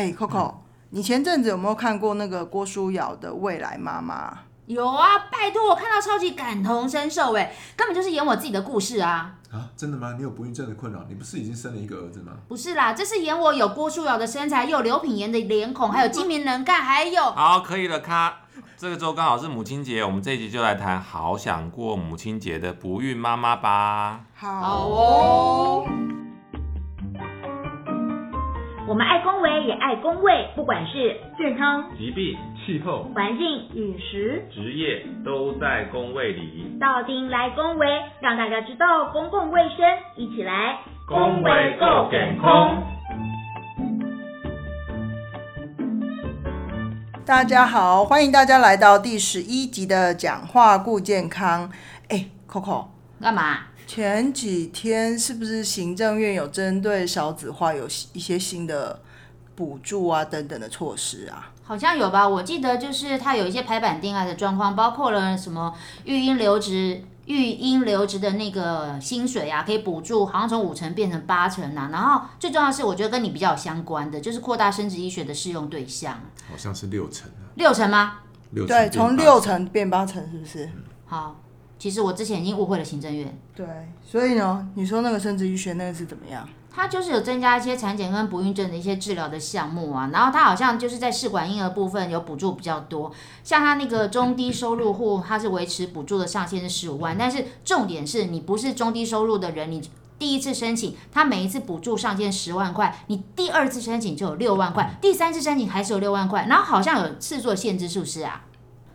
哎，Coco，你前阵子有没有看过那个郭书瑶的《未来妈妈》？有啊，拜托我看到超级感同身受，哎，根本就是演我自己的故事啊！啊，真的吗？你有不孕症的困扰？你不是已经生了一个儿子吗？不是啦，这是演我有郭书瑶的身材，又有刘品言的脸孔，还有精明能干，还有……好，可以了，咔。这个周刚好是母亲节，我们这一集就来谈好想过母亲节的不孕妈妈吧。好哦。我们爱恭维也爱恭卫，不管是健康、疾病、气候、环境、饮食、职业，都在恭卫里。到丁来恭维，让大家知道公共卫生，一起来恭维够健康。大家好，欢迎大家来到第十一集的讲话顾健康。哎，Coco，干嘛？前几天是不是行政院有针对少子化有一些新的补助啊等等的措施啊？好像有吧，我记得就是它有一些排版定案的状况，包括了什么育婴留职、育婴留职的那个薪水啊，可以补助，好像从五成变成八成啊。然后最重要的是，我觉得跟你比较相关的，就是扩大生殖医学的适用对象。好像是六成啊。六成吗？六对，从六成变八成，是不是？好。其实我之前已经误会了行政院。对，所以呢，你说那个生殖医学那个是怎么样？它就是有增加一些产检跟不孕症的一些治疗的项目啊，然后它好像就是在试管婴儿部分有补助比较多，像它那个中低收入户，它是维持补助的上限是十五万，但是重点是你不是中低收入的人，你第一次申请，它每一次补助上限十万块，你第二次申请就有六万块，第三次申请还是有六万块，然后好像有次数限制，是不是啊？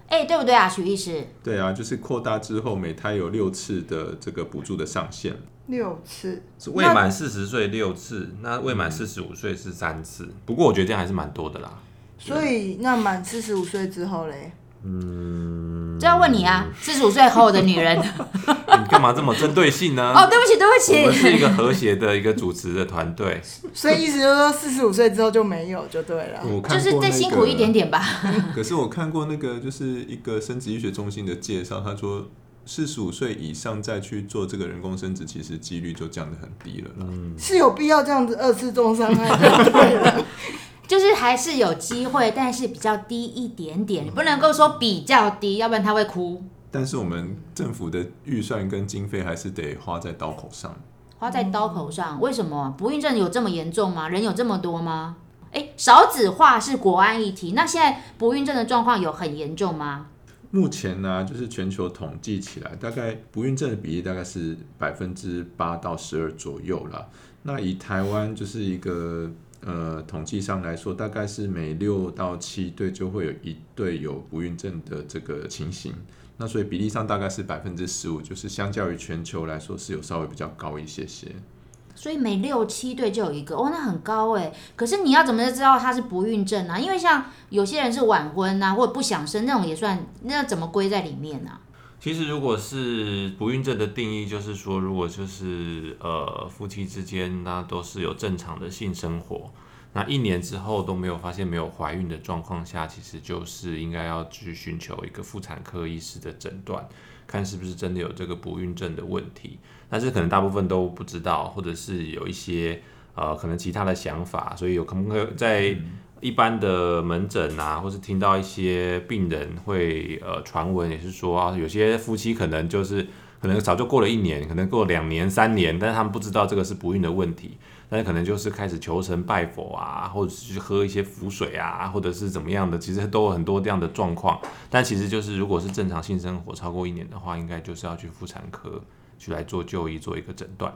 哎，对不对啊，许医师？对啊，就是扩大之后，每胎有六次的这个补助的上限。六次是未满四十岁六次，那未满四十五岁是三次。不过我觉得这样还是蛮多的啦。所以那满四十五岁之后嘞？嗯，这要问你啊，四十五岁后的女人，你干嘛这么针对性呢？哦，对不起，对不起，我们是一个和谐的一个主持的团队，所以意思就是说，四十五岁之后就没有就对了。我就是再辛苦一点点吧。可是我看过那个，就是一个生殖医学中心的介绍，他说四十五岁以上再去做这个人工生殖，其实几率就降得很低了。嗯，是有必要这样子二次重伤害就对了。就是还是有机会，但是比较低一点点，你不能够说比较低，要不然他会哭。但是我们政府的预算跟经费还是得花在刀口上。花在刀口上，为什么？不孕症有这么严重吗？人有这么多吗？哎，少子化是国安议题，那现在不孕症的状况有很严重吗？目前呢，就是全球统计起来，大概不孕症的比例大概是百分之八到十二左右了。那以台湾就是一个。呃，统计上来说，大概是每六到七对就会有一对有不孕症的这个情形。那所以比例上大概是百分之十五，就是相较于全球来说是有稍微比较高一些些。所以每六七对就有一个，哦，那很高哎。可是你要怎么知道它是不孕症呢？因为像有些人是晚婚啊，或者不想生那种也算，那怎么归在里面呢？其实，如果是不孕症的定义，就是说，如果就是呃夫妻之间那都是有正常的性生活，那一年之后都没有发现没有怀孕的状况下，其实就是应该要去寻求一个妇产科医师的诊断，看是不是真的有这个不孕症的问题。但是可能大部分都不知道，或者是有一些呃可能其他的想法，所以有可不可在。一般的门诊啊，或是听到一些病人会呃传闻，也是说，有些夫妻可能就是可能早就过了一年，可能过两年、三年，但是他们不知道这个是不孕的问题，但是可能就是开始求神拜佛啊，或者是去喝一些符水啊，或者是怎么样的，其实都有很多这样的状况。但其实就是如果是正常性生活超过一年的话，应该就是要去妇产科去来做就医，做一个诊断。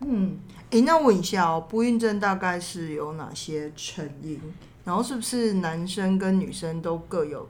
嗯，诶，那问一下哦，不孕症大概是有哪些成因？然后是不是男生跟女生都各有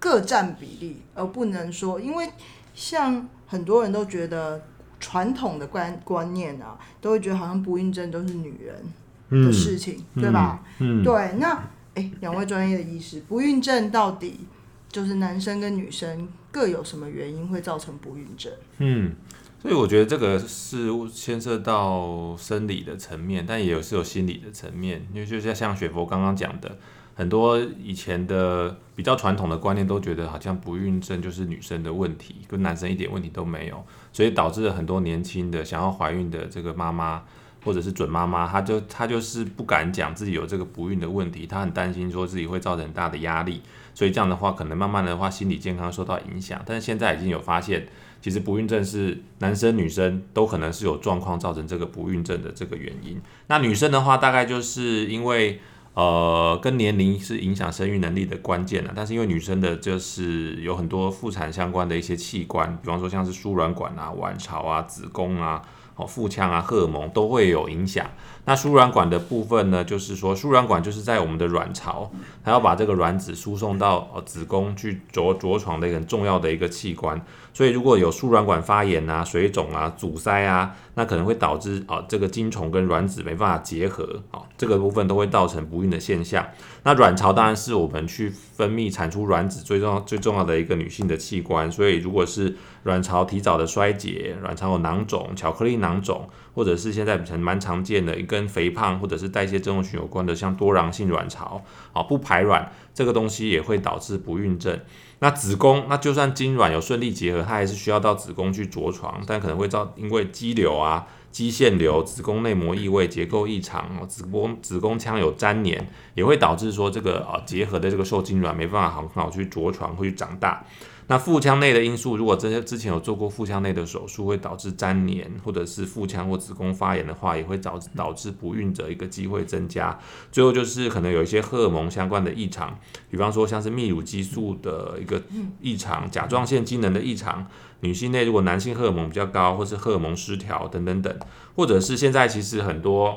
各占比例，而不能说，因为像很多人都觉得传统的观观念啊，都会觉得好像不孕症都是女人的事情，对吧？嗯，对。那哎，两位专业的医师，不孕症到底就是男生跟女生各有什么原因会造成不孕症？嗯。所以我觉得这个是牵涉到生理的层面，但也有是有心理的层面。因为就像像雪佛刚刚讲的，很多以前的比较传统的观念都觉得好像不孕症就是女生的问题，跟男生一点问题都没有，所以导致了很多年轻的想要怀孕的这个妈妈，或者是准妈妈，她就她就是不敢讲自己有这个不孕的问题，她很担心说自己会造成很大的压力，所以这样的话可能慢慢的话心理健康受到影响。但是现在已经有发现，其实不孕症是男生女生都可能是有状况造成这个不孕症的这个原因。那女生的话，大概就是因为。呃，跟年龄是影响生育能力的关键了，但是因为女生的就是有很多妇产相关的一些器官，比方说像是输卵管啊、卵巢啊、子宫啊、哦腹腔啊、荷尔蒙都会有影响。那输卵管的部分呢，就是说输卵管就是在我们的卵巢，它要把这个卵子输送到呃子宫去着着床的一个很重要的一个器官。所以如果有输卵管发炎啊、水肿啊、阻塞啊，那可能会导致啊这个精虫跟卵子没办法结合，啊这个部分都会造成不孕的现象。那卵巢当然是我们去分泌产出卵子最重要最重要的一个女性的器官，所以如果是卵巢提早的衰竭，卵巢有囊肿、巧克力囊肿，或者是现在很蛮常见的，一跟肥胖或者是代谢症候群有关的，像多囊性卵巢，啊不排卵这个东西也会导致不孕症。那子宫，那就算精卵有顺利结合，它还是需要到子宫去着床，但可能会造因为肌瘤啊、肌腺瘤、子宫内膜异位、结构异常、子宫子宫腔有粘连，也会导致说这个啊结合的这个受精卵没办法很好去着床会去长大。那腹腔内的因素，如果这些之前有做过腹腔内的手术，会导致粘连，或者是腹腔或子宫发炎的话，也会导致导致不孕者一个机会增加。最后就是可能有一些荷尔蒙相关的异常，比方说像是泌乳激素的一个异常、甲状腺机能的异常。女性内如果男性荷尔蒙比较高，或是荷尔蒙失调等等等，或者是现在其实很多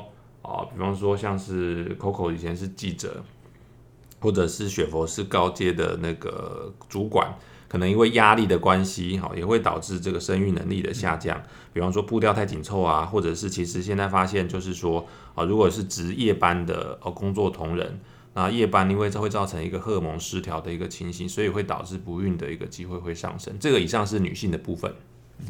啊，比方说像是 Coco 以前是记者，或者是雪佛是高阶的那个主管。可能因为压力的关系，哈，也会导致这个生育能力的下降。比方说步调太紧凑啊，或者是其实现在发现就是说，啊，如果是值夜班的呃工作同仁，那夜班因为这会造成一个荷尔蒙失调的一个情形，所以会导致不孕的一个机会会上升。这个以上是女性的部分。嗯，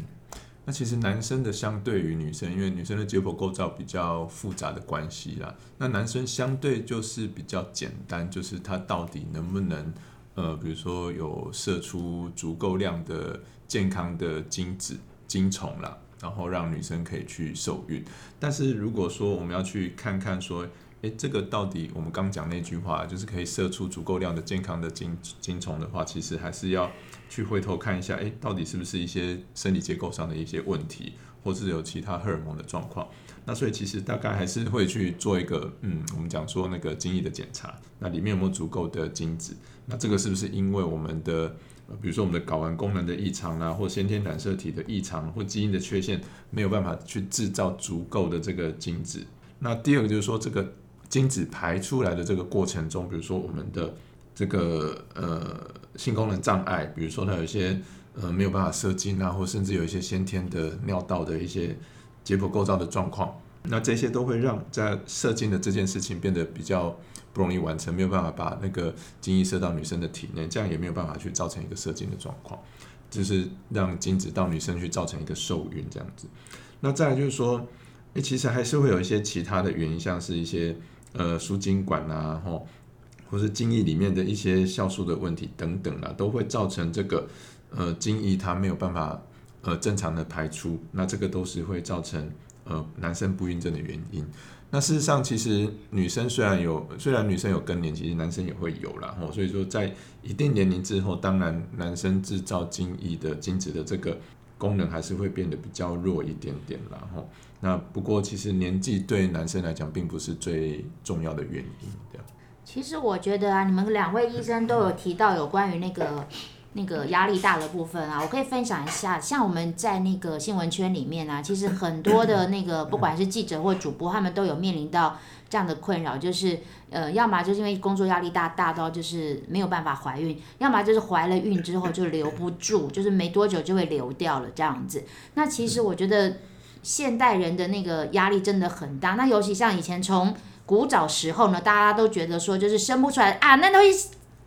那其实男生的相对于女生，因为女生的解剖构造比较复杂的关系啦，那男生相对就是比较简单，就是他到底能不能。呃，比如说有射出足够量的健康的精子、精虫啦，然后让女生可以去受孕。但是如果说我们要去看看说，诶，这个到底我们刚讲那句话，就是可以射出足够量的健康的精精虫的话，其实还是要去回头看一下，诶，到底是不是一些生理结构上的一些问题，或是有其他荷尔蒙的状况。那所以其实大概还是会去做一个，嗯，我们讲说那个精液的检查，那里面有没有足够的精子？那这个是不是因为我们的，呃，比如说我们的睾丸功能的异常啦，或先天染色体的异常，或基因的缺陷，没有办法去制造足够的这个精子？那第二个就是说，这个精子排出来的这个过程中，比如说我们的这个呃性功能障碍，比如说它有一些呃没有办法射精啊，或甚至有一些先天的尿道的一些解剖构造的状况，那这些都会让在射精的这件事情变得比较。不容易完成，没有办法把那个精液射到女生的体内，这样也没有办法去造成一个射精的状况，就是让精子到女生去造成一个受孕这样子。那再来就是说，诶，其实还是会有一些其他的原因，像是一些呃输精管啊，吼，或是精液里面的一些酵素的问题等等啊，都会造成这个呃精液它没有办法呃正常的排出，那这个都是会造成呃男生不孕症的原因。那事实上，其实女生虽然有，虽然女生有更年期，男生也会有啦。吼，所以说在一定年龄之后，当然男生制造精液的精子的这个功能还是会变得比较弱一点点啦。吼，那不过其实年纪对男生来讲并不是最重要的原因。这样，其实我觉得啊，你们两位医生都有提到有关于那个。那个压力大的部分啊，我可以分享一下。像我们在那个新闻圈里面啊，其实很多的那个 不管是记者或主播，他们都有面临到这样的困扰，就是呃，要么就是因为工作压力大，大到就是没有办法怀孕；要么就是怀了孕之后就留不住，就是没多久就会流掉了这样子。那其实我觉得现代人的那个压力真的很大。那尤其像以前从古早时候呢，大家都觉得说就是生不出来啊，那都。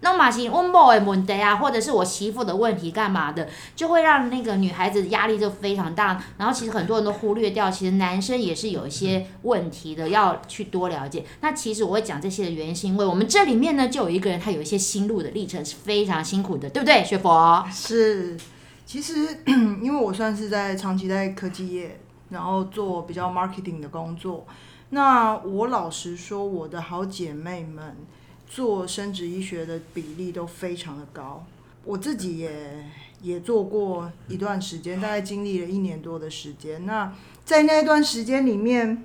那马是温某的问题啊，或者是我媳妇的问题，干嘛的，就会让那个女孩子压力就非常大。然后其实很多人都忽略掉，其实男生也是有一些问题的，要去多了解。那其实我会讲这些的原因，是因为我们这里面呢，就有一个人，他有一些心路的历程是非常辛苦的，对不对，学佛？是，其实因为我算是在长期在科技业然后做比较 marketing 的工作。那我老实说，我的好姐妹们做生殖医学的比例都非常的高。我自己也也做过一段时间，大概经历了一年多的时间。那在那段时间里面，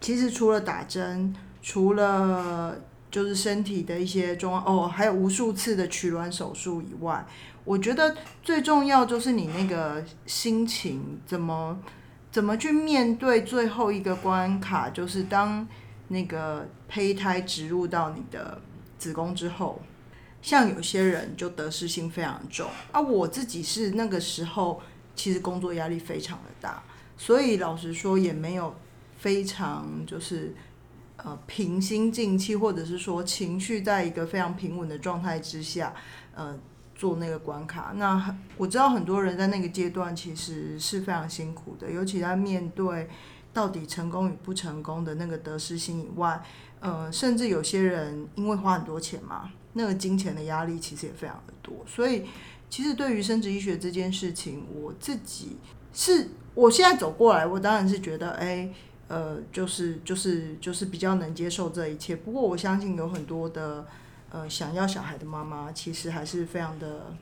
其实除了打针，除了就是身体的一些状哦，还有无数次的取卵手术以外，我觉得最重要就是你那个心情怎么怎么去面对最后一个关卡，就是当那个胚胎植入到你的子宫之后。像有些人就得失心非常重啊，我自己是那个时候其实工作压力非常的大，所以老实说也没有非常就是呃平心静气，或者是说情绪在一个非常平稳的状态之下，呃做那个关卡。那我知道很多人在那个阶段其实是非常辛苦的，尤其在面对到底成功与不成功的那个得失心以外，呃，甚至有些人因为花很多钱嘛。那个金钱的压力其实也非常的多，所以其实对于生殖医学这件事情，我自己是我现在走过来，我当然是觉得，哎，呃，就是就是就是比较能接受这一切。不过我相信有很多的呃想要小孩的妈妈，其实还是非常的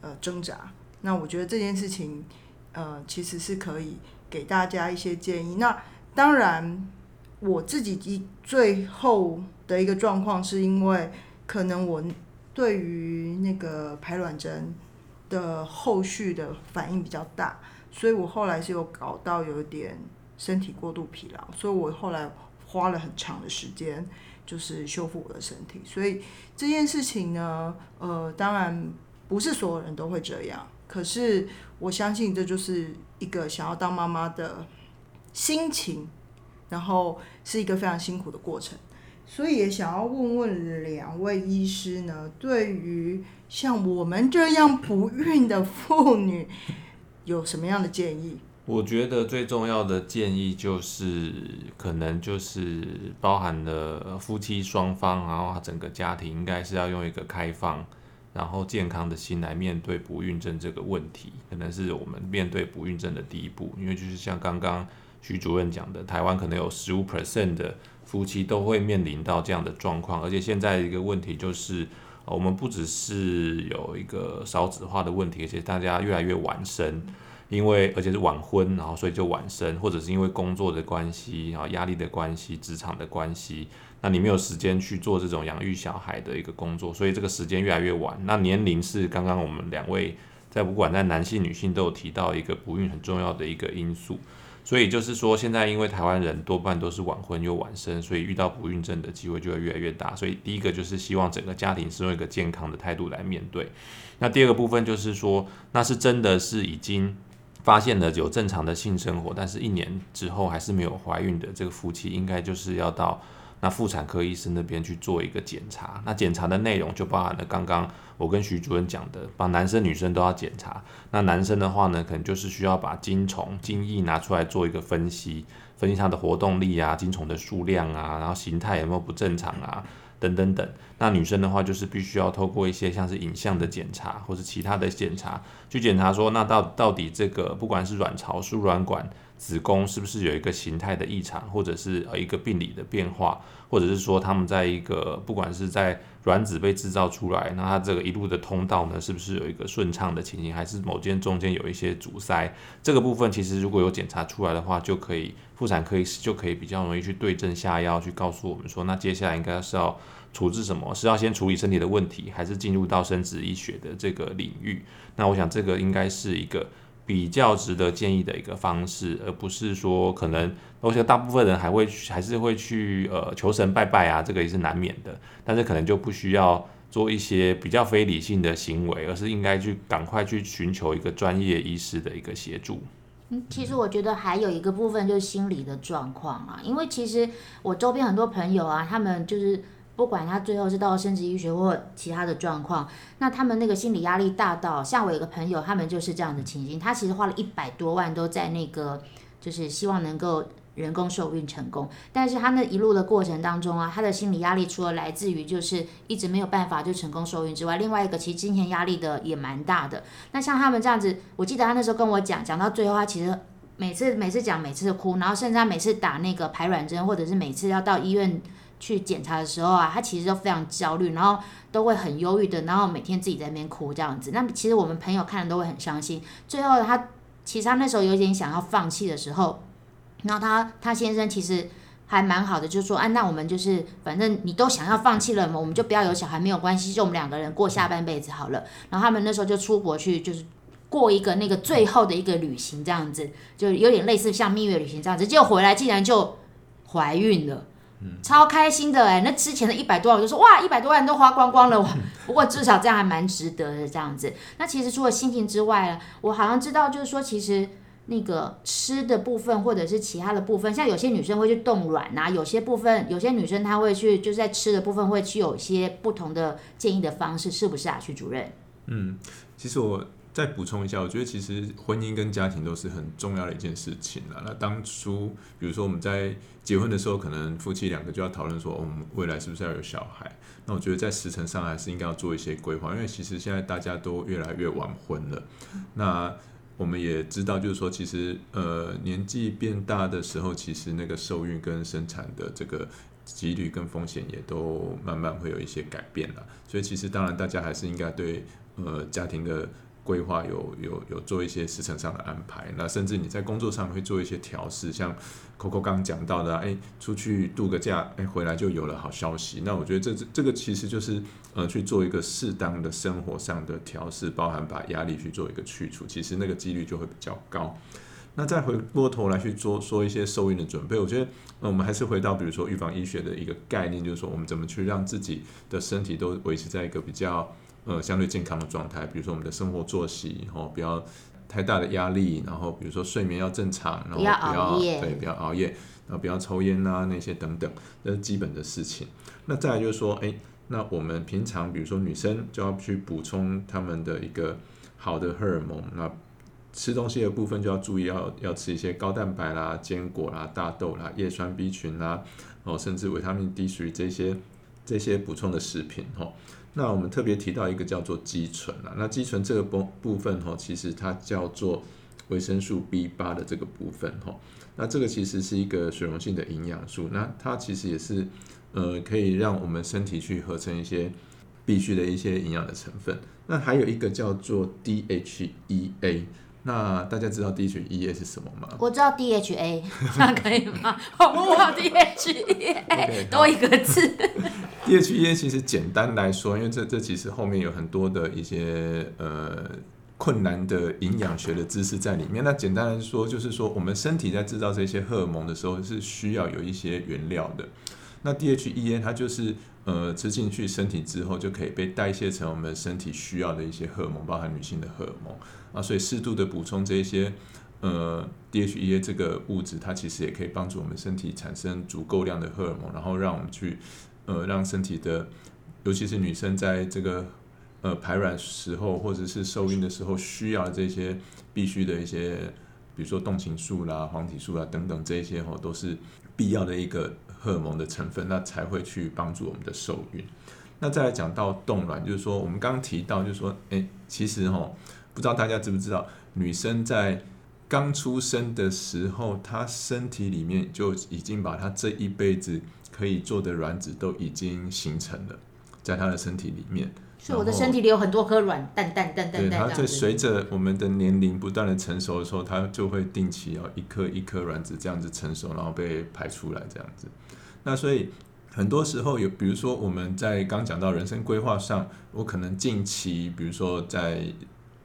呃挣扎。那我觉得这件事情，呃，其实是可以给大家一些建议。那当然，我自己一最后的一个状况是因为。可能我对于那个排卵针的后续的反应比较大，所以我后来是有搞到有点身体过度疲劳，所以我后来花了很长的时间就是修复我的身体。所以这件事情呢，呃，当然不是所有人都会这样，可是我相信这就是一个想要当妈妈的心情，然后是一个非常辛苦的过程。所以也想要问问两位医师呢，对于像我们这样不孕的妇女，有什么样的建议？我觉得最重要的建议就是，可能就是包含了夫妻双方，然后整个家庭应该是要用一个开放，然后健康的心来面对不孕症这个问题，可能是我们面对不孕症的第一步。因为就是像刚刚徐主任讲的，台湾可能有十五 percent 的。夫妻都会面临到这样的状况，而且现在一个问题就是，我们不只是有一个少子化的问题，而且大家越来越晚生，因为而且是晚婚，然后所以就晚生，或者是因为工作的关系，然后压力的关系，职场的关系，那你没有时间去做这种养育小孩的一个工作，所以这个时间越来越晚。那年龄是刚刚我们两位在不管在男性女性都有提到一个不孕很重要的一个因素。所以就是说，现在因为台湾人多半都是晚婚又晚生，所以遇到不孕症的机会就会越来越大。所以第一个就是希望整个家庭是用一个健康的态度来面对。那第二个部分就是说，那是真的是已经发现了有正常的性生活，但是一年之后还是没有怀孕的这个夫妻，应该就是要到。那妇产科医生那边去做一个检查，那检查的内容就包含了刚刚我跟徐主任讲的，把男生女生都要检查。那男生的话呢，可能就是需要把精虫、精液拿出来做一个分析，分析它的活动力啊、精虫的数量啊，然后形态有没有不正常啊，等等等。那女生的话，就是必须要透过一些像是影像的检查或者其他的检查，去检查说，那到到底这个不管是卵巢、输卵管。子宫是不是有一个形态的异常，或者是呃一个病理的变化，或者是说他们在一个不管是在卵子被制造出来，那它这个一路的通道呢，是不是有一个顺畅的情形，还是某间中间有一些阻塞？这个部分其实如果有检查出来的话，就可以妇产科医师就可以比较容易去对症下药，去告诉我们说，那接下来应该是要处置什么？是要先处理身体的问题，还是进入到生殖医学的这个领域？那我想这个应该是一个。比较值得建议的一个方式，而不是说可能，我想大部分人还会还是会去呃求神拜拜啊，这个也是难免的。但是可能就不需要做一些比较非理性的行为，而是应该去赶快去寻求一个专业医师的一个协助。嗯，其实我觉得还有一个部分就是心理的状况啊，因为其实我周边很多朋友啊，他们就是。不管他最后是到了生殖医学或其他的状况，那他们那个心理压力大到，像我有个朋友，他们就是这样的情形。他其实花了一百多万都在那个，就是希望能够人工受孕成功。但是他那一路的过程当中啊，他的心理压力除了来自于就是一直没有办法就成功受孕之外，另外一个其实金钱压力的也蛮大的。那像他们这样子，我记得他那时候跟我讲，讲到最后他其实每次每次讲每次哭，然后甚至他每次打那个排卵针，或者是每次要到医院去检查的时候啊，他其实都非常焦虑，然后都会很忧郁的，然后每天自己在那边哭这样子。那其实我们朋友看了都会很伤心。最后他其实他那时候有点想要放弃的时候，然后他他先生其实还蛮好的，就说：“啊，那我们就是反正你都想要放弃了嘛，我们就不要有小孩，没有关系，就我们两个人过下半辈子好了。”然后他们那时候就出国去，就是。过一个那个最后的一个旅行，这样子就有点类似像蜜月旅行这样子，结果回来竟然就怀孕了，超开心的哎！那之前的一百多万，我就说哇，一百多万都花光光了。不过至少这样还蛮值得的这样子。那其实除了心情之外，我好像知道，就是说其实那个吃的部分或者是其他的部分，像有些女生会去冻卵啊，有些部分有些女生她会去就是在吃的部分会去有一些不同的建议的方式，是不是啊，徐主任？嗯，其实我。再补充一下，我觉得其实婚姻跟家庭都是很重要的一件事情了。那当初，比如说我们在结婚的时候，可能夫妻两个就要讨论说，我们未来是不是要有小孩？那我觉得在时辰上还是应该要做一些规划，因为其实现在大家都越来越晚婚了。那我们也知道，就是说，其实呃年纪变大的时候，其实那个受孕跟生产的这个几率跟风险也都慢慢会有一些改变了。所以其实当然大家还是应该对呃家庭的。规划有有有做一些时程上的安排，那甚至你在工作上会做一些调试，像 Coco 刚讲到的，哎，出去度个假，哎，回来就有了好消息。那我觉得这这这个其实就是呃去做一个适当的生活上的调试，包含把压力去做一个去除，其实那个几率就会比较高。那再回过头来去做说一些受孕的准备，我觉得那我们还是回到比如说预防医学的一个概念，就是说我们怎么去让自己的身体都维持在一个比较。呃，相对健康的状态，比如说我们的生活作息，然后不要太大的压力，然后比如说睡眠要正常，然后不要对不要熬夜，然后不要抽烟啊那些等等，这是基本的事情。那再来就是说，哎，那我们平常比如说女生就要去补充她们的一个好的荷尔蒙，那吃东西的部分就要注意要要吃一些高蛋白啦、坚果啦、大豆啦、叶酸 B 群啦，哦，甚至维他命 D 属于这些这些补充的食品，哈。那我们特别提到一个叫做肌醇啊，那肌醇这个部部分哈，其实它叫做维生素 B 八的这个部分哈，那这个其实是一个水溶性的营养素，那它其实也是呃可以让我们身体去合成一些必需的一些营养的成分。那还有一个叫做 DHEA。那大家知道 DHEA 是什么吗？我知道 DHA，那可以吗？我 DHEA 多一个字。DHEA 其实简单来说，因为这这其实后面有很多的一些呃困难的营养学的知识在里面。那简单来说，就是说我们身体在制造这些荷尔蒙的时候，是需要有一些原料的。那 DHEA 它就是呃吃进去身体之后，就可以被代谢成我们身体需要的一些荷尔蒙，包含女性的荷尔蒙。啊，所以适度的补充这些呃 DHEA 这个物质，它其实也可以帮助我们身体产生足够量的荷尔蒙，然后让我们去呃让身体的，尤其是女生在这个呃排卵时候或者是受孕的时候需要这些必须的一些，比如说动情素啦、黄体素啦等等这些哦，都是必要的一个荷尔蒙的成分，那才会去帮助我们的受孕。那再来讲到冻卵，就是说我们刚提到，就是说，哎，其实哈。不知道大家知不知道，女生在刚出生的时候，她身体里面就已经把她这一辈子可以做的卵子都已经形成了，在他的身体里面。所以我的身体里有很多颗卵蛋蛋蛋蛋蛋。对，它就随着我们的年龄不断的成熟的时候，它就会定期要一颗一颗卵子这样子成熟，然后被排出来这样子。那所以很多时候有，比如说我们在刚讲到人生规划上，我可能近期，比如说在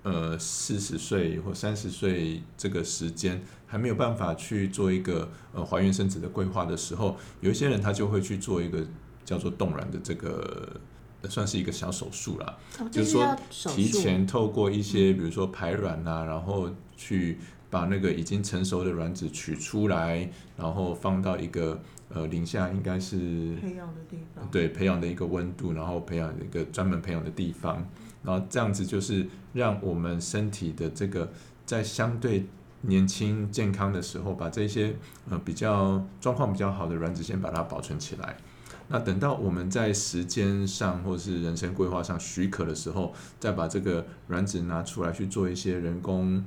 呃，四十岁或三十岁这个时间还没有办法去做一个呃怀孕生子的规划的时候，有一些人他就会去做一个叫做冻卵的这个，算是一个小手术啦，就是说提前。透过一些比如说排卵啊，然后去把那个已经成熟的卵子取出来，然后放到一个呃零下应该是培养的地方，对，培养的一个温度，然后培养一个专门培养的地方。然后这样子就是让我们身体的这个在相对年轻健康的时候，把这些呃比较状况比较好的卵子先把它保存起来。那等到我们在时间上或是人生规划上许可的时候，再把这个卵子拿出来去做一些人工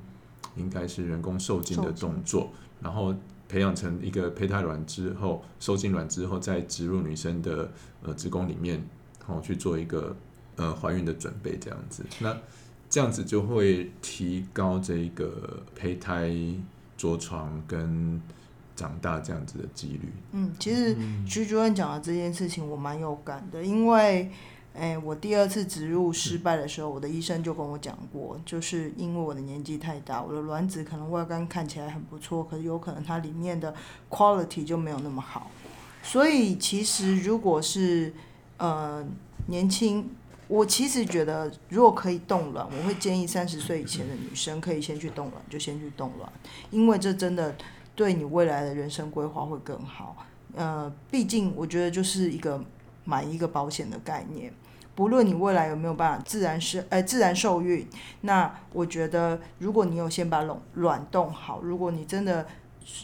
应该是人工受精的动作，然后培养成一个胚胎卵之后，受精卵之后再植入女生的呃子宫里面，然后去做一个呃怀孕的准备这样子。那这样子就会提高这个胚胎着床跟长大这样子的几率。嗯，其实徐主任讲的这件事情我蛮有感的，因为，哎，我第二次植入失败的时候，我的医生就跟我讲过，就是因为我的年纪太大，我的卵子可能外观看起来很不错，可是有可能它里面的 quality 就没有那么好，所以其实如果是呃年轻。我其实觉得，如果可以冻卵，我会建议三十岁以前的女生可以先去冻卵，就先去冻卵，因为这真的对你未来的人生规划会更好。呃，毕竟我觉得就是一个买一个保险的概念，不论你未来有没有办法自然生，呃，自然受孕，那我觉得如果你有先把卵卵冻好，如果你真的，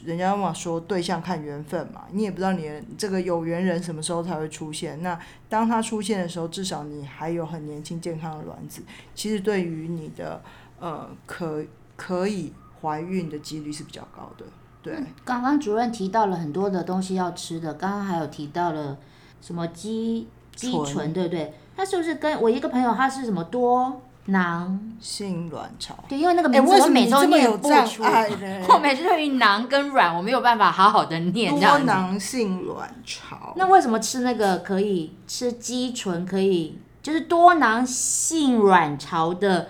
人家嘛说对象看缘分嘛，你也不知道你的这个有缘人什么时候才会出现。那当他出现的时候，至少你还有很年轻健康的卵子，其实对于你的呃可可以怀孕的几率是比较高的。对，刚刚主任提到了很多的东西要吃的，刚刚还有提到了什么鸡鸡醇醇，对不对？他是不是跟我一个朋友他是什么多囊？性卵巢。对，因为那个哎，名字我每周你这么有念不出，障碍呢？我每次对于囊跟卵我没有办法好好的念这多。囊性卵巢。那为什么吃那个可以吃肌醇可以就是多囊性卵巢的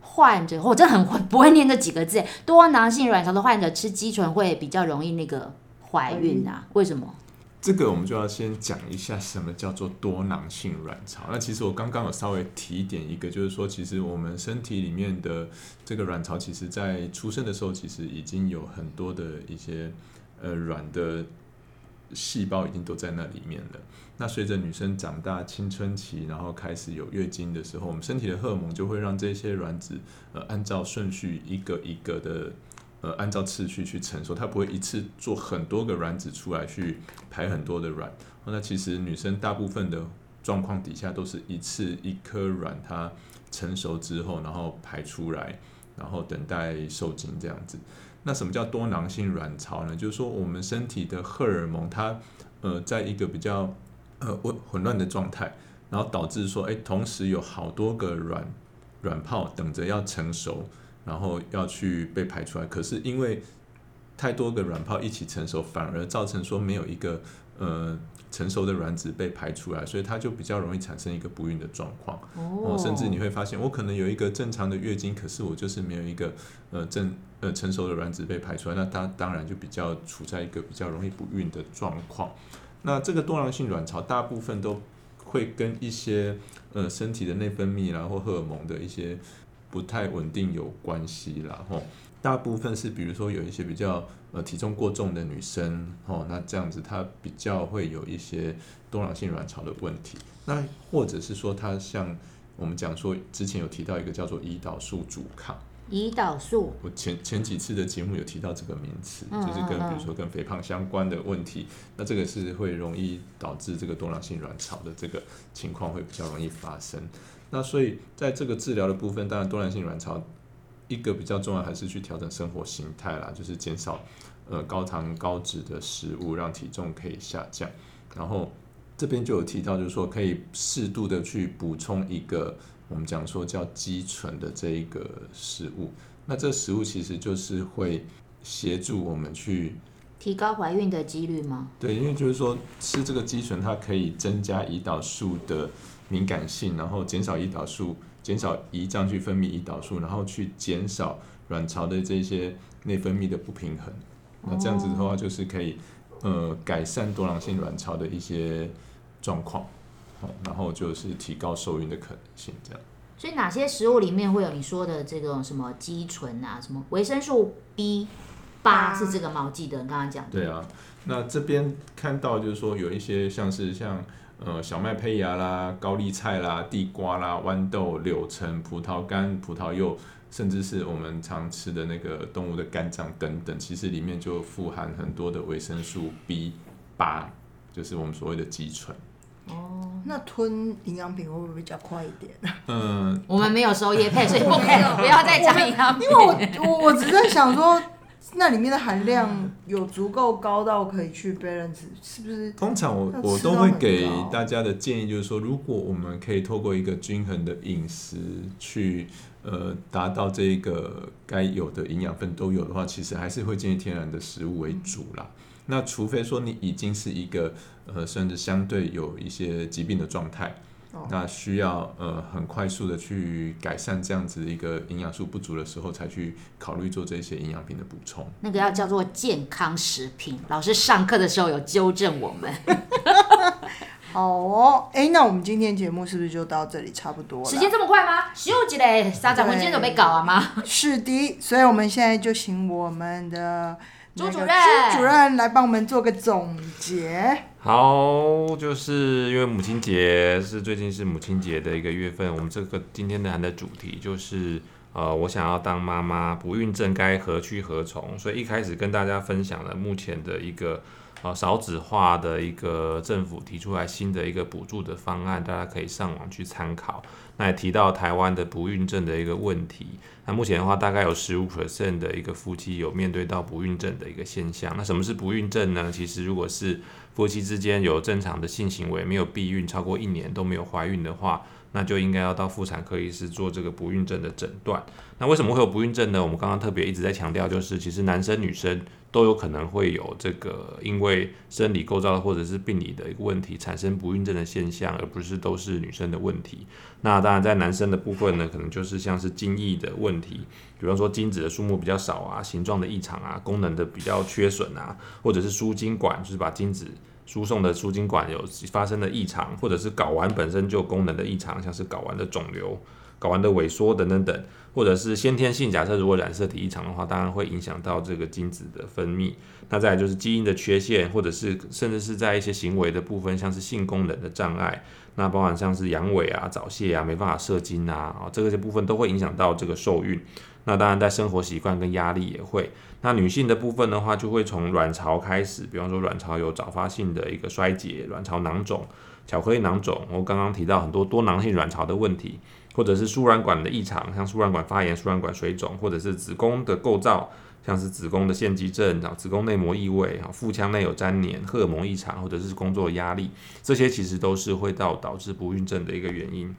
患者，我真的很会不会念这几个字。多囊性卵巢的患者吃肌醇会比较容易那个怀孕啊？为什么？这个我们就要先讲一下什么叫做多囊性卵巢。那其实我刚刚有稍微提点一个，就是说，其实我们身体里面的这个卵巢，其实在出生的时候，其实已经有很多的一些呃卵的细胞已经都在那里面了。那随着女生长大、青春期，然后开始有月经的时候，我们身体的荷尔蒙就会让这些卵子呃按照顺序一个一个的呃按照次序去成熟，它不会一次做很多个卵子出来去排很多的卵。那其实女生大部分的状况底下都是一次一颗卵它成熟之后，然后排出来，然后等待受精这样子。那什么叫多囊性卵巢呢？就是说我们身体的荷尔蒙它呃在一个比较呃混混乱的状态，然后导致说，哎，同时有好多个卵卵泡等着要成熟，然后要去被排出来。可是因为太多个卵泡一起成熟，反而造成说没有一个呃成熟的卵子被排出来，所以它就比较容易产生一个不孕的状况。哦，甚至你会发现，我可能有一个正常的月经，可是我就是没有一个呃正呃成熟的卵子被排出来，那它当然就比较处在一个比较容易不孕的状况。那这个多囊性卵巢大部分都会跟一些呃身体的内分泌然后荷尔蒙的一些不太稳定有关系啦，吼。大部分是比如说有一些比较呃体重过重的女生，吼，那这样子她比较会有一些多囊性卵巢的问题。那或者是说她像我们讲说之前有提到一个叫做胰岛素阻抗，胰岛素我前前几次的节目有提到这个名词，嗯就是跟比如说跟肥胖相关的问题，那这个是会容易导致这个多囊性卵巢的这个情况会比较容易发生。那所以在这个治疗的部分，当然多囊性卵巢一个比较重要还是去调整生活形态啦，就是减少呃高糖高脂的食物，让体重可以下降。然后这边就有提到，就是说可以适度的去补充一个我们讲说叫肌醇的这一个食物。那这食物其实就是会协助我们去提高怀孕的几率吗？对，因为就是说吃这个肌醇，它可以增加胰岛素的敏感性，然后减少胰岛素，减少胰脏去分泌胰岛素，然后去减少卵巢的这些内分泌的不平衡。那这样子的话，就是可以呃改善多囊性卵巢的一些状况，好，然后就是提高受孕的可能性，这样。所以哪些食物里面会有你说的这种什么肌醇啊，什么维生素 B 八是这个吗？我记得你刚刚讲的。对啊，那这边看到就是说有一些像是像呃小麦胚芽啦、高丽菜啦、地瓜啦、豌豆、柳橙、葡萄干、葡萄柚，甚至是我们常吃的那个动物的肝脏等等，其实里面就富含很多的维生素 B 八，就是我们所谓的肌醇。哦，那吞营养品会不会比较快一点？嗯，我们没有收叶配，所以不可以不要再讲营养品因。为我我我只在想说，那里面的含量有足够高到可以去 balance，是不是？通常我我都会给大家的建议就是说，如果我们可以透过一个均衡的饮食去呃达到这一个该有的营养分都有的话，其实还是会建议天然的食物为主啦。那除非说你已经是一个呃甚至相对有一些疾病的状态，哦那需要呃很快速的去改善这样子一个营养素不足的时候，才去考虑做这些营养品的补充。那个要叫做健康食品。老师上课的时候有纠正我们，好哦，哎，那我们今天节目是不是就到这里差不多了？时间这么快吗？咻一嘞，三十分钟就被搞啊吗？是的，所以我们现在就请我们的那个朱主任朱主任来帮我们做个总结。好，就是因为母亲节是最近是母亲节的一个月份，我们这个今天的谈的主题就是，呃，我想要当妈妈，不孕症该何去何从？所以一开始跟大家分享了目前的一个呃少子化的一个政府提出来新的一个补助的方案，大家可以上网去参考。那也提到台湾的不孕症的一个问题。那目前的话，大概有十五 percent 的一个夫妻有面对到不孕症的一个现象。那什么是不孕症呢？其实如果是夫妻之间有正常的性行为，没有避孕超过一年都没有怀孕的话，那就应该要到妇产科医师做这个不孕症的诊断。那为什么会有不孕症呢？我们刚刚特别一直在强调，就是其实男生女生都有可能会有这个因为生理构造或者是病理的一个问题产生不孕症的现象，而不是都是女生的问题。那当然在男生的部分呢，可能就是像是精液的问题，比方说精子的数目比较少啊，形状的异常啊，功能的比较缺损啊，或者是输精管，就是把精子输送的输精管有发生的异常，或者是睾丸本身就功能的异常，像是睾丸的肿瘤、睾丸的萎缩等等等，或者是先天性，假设如果染色体异常的话，当然会影响到这个精子的分泌。那再来就是基因的缺陷，或者是甚至是在一些行为的部分，像是性功能的障碍，那包含像是阳痿啊、早泄啊、没办法射精啊，哦，这个些部分都会影响到这个受孕。那当然在生活习惯跟压力也会。那女性的部分的话，就会从卵巢开始，比方说卵巢有早发性的一个衰竭、卵巢囊肿、巧克力囊肿，我刚刚提到很多多囊性卵巢的问题，或者是输卵管的异常，像输卵管发炎、输卵管水肿，或者是子宫的构造，像是子宫的腺肌症、然后子宫内膜异位、啊腹腔内有粘连、荷尔蒙异常，或者是工作压力，这些其实都是会到导致不孕症的一个原因。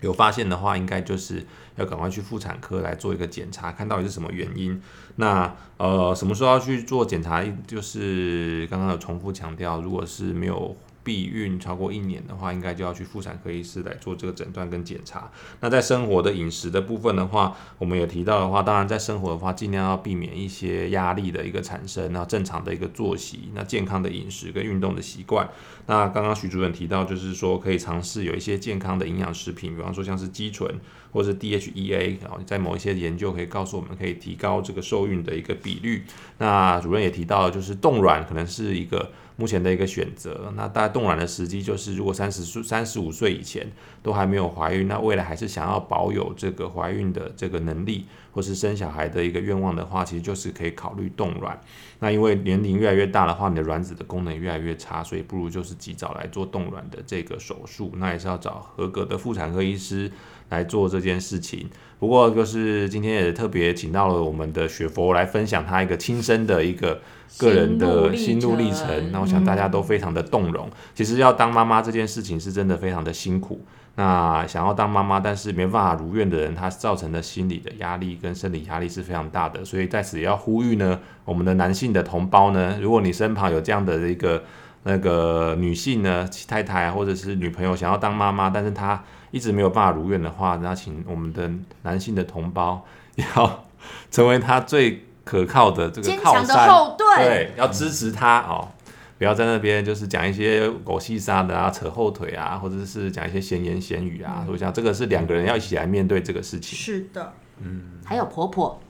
有发现的话，应该就是要赶快去妇产科来做一个检查，看到底是什么原因。那呃，什么时候要去做检查？就是刚刚有重复强调，如果是没有避孕超过一年的话，应该就要去妇产科医师来做这个诊断跟检查。那在生活的饮食的部分的话，我们有提到的话，当然在生活的话，尽量要避免一些压力的一个产生，然后正常的一个作息，那健康的饮食跟运动的习惯。那刚刚徐主任提到，就是说可以尝试有一些健康的营养食品，比方说像是肌醇或者是 DHEA，然后在某一些研究可以告诉我们可以提高这个受孕的一个比率。那主任也提到，就是冻卵可能是一个目前的一个选择。那大家冻卵的时机就是，如果三十岁、三十五岁以前都还没有怀孕，那未来还是想要保有这个怀孕的这个能力，或是生小孩的一个愿望的话，其实就是可以考虑冻卵。那因为年龄越来越大的话，你的卵子的功能越来越差，所以不如就是及早来做冻卵的这个手术。那也是要找合格的妇产科医师来做这件事情。不过就是今天也特别请到了我们的雪佛来分享他一个亲身的一个个人的心路历程。那我想大家都非常的动容。其实要当妈妈这件事情是真的非常的辛苦。那想要当妈妈，但是没办法如愿的人，他造成的心理的压力跟生理压力是非常大的。所以在此也要呼吁呢，我们的男性的同胞呢，如果你身旁有这样的一个那个女性呢，太太或者是女朋友想要当妈妈，但是她一直没有办法如愿的话，那请我们的男性的同胞要成为她最可靠的这个靠山。对，要支持他哦。不要在那边就是讲一些狗戏沙的啊，扯后腿啊，或者是讲一些闲言闲语啊。我想这个是两个人要一起来面对这个事情。是的，嗯还有婆婆，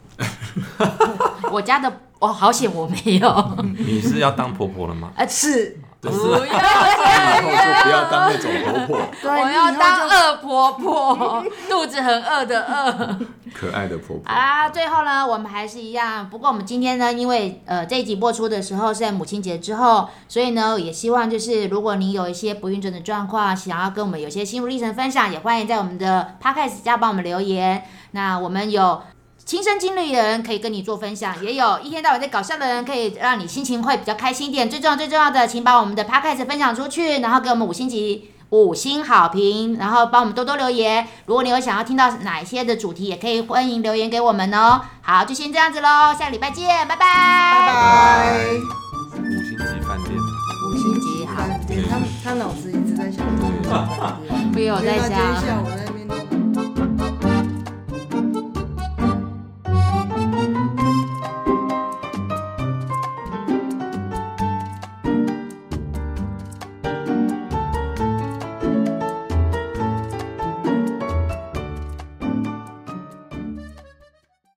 我家的哦，好险我没有。你是要当婆婆了吗？呃，是对不要这 以后样，就不要当那种婆婆，对，我要当就恶婆婆，肚子很饿的饿。可爱的婆婆好。啦，最后呢，我们还是一样。不过我们今天呢，因为呃这一集播出的时候是在母亲节之后，所以呢，也希望就是如果你有一些不孕症的状况，想要跟我们有些心路历程分享，也欢迎在我们的 podcast 下帮我们留言。那我们有。亲身经历的人可以跟你做分享，也有一天到晚在搞笑的人可以让你心情会比较开心一点。最重要最重要的，请把我们的 podcast 分享出去，然后给我们五星级五星好评，然后帮我们多多留言。如果你有想要听到哪一些的主题，也可以欢迎留言给我们哦。好，就先这样子喽，下礼拜见，拜拜，拜拜。五星级饭店，五星级好饭店，他他老师一直在想，没有在想。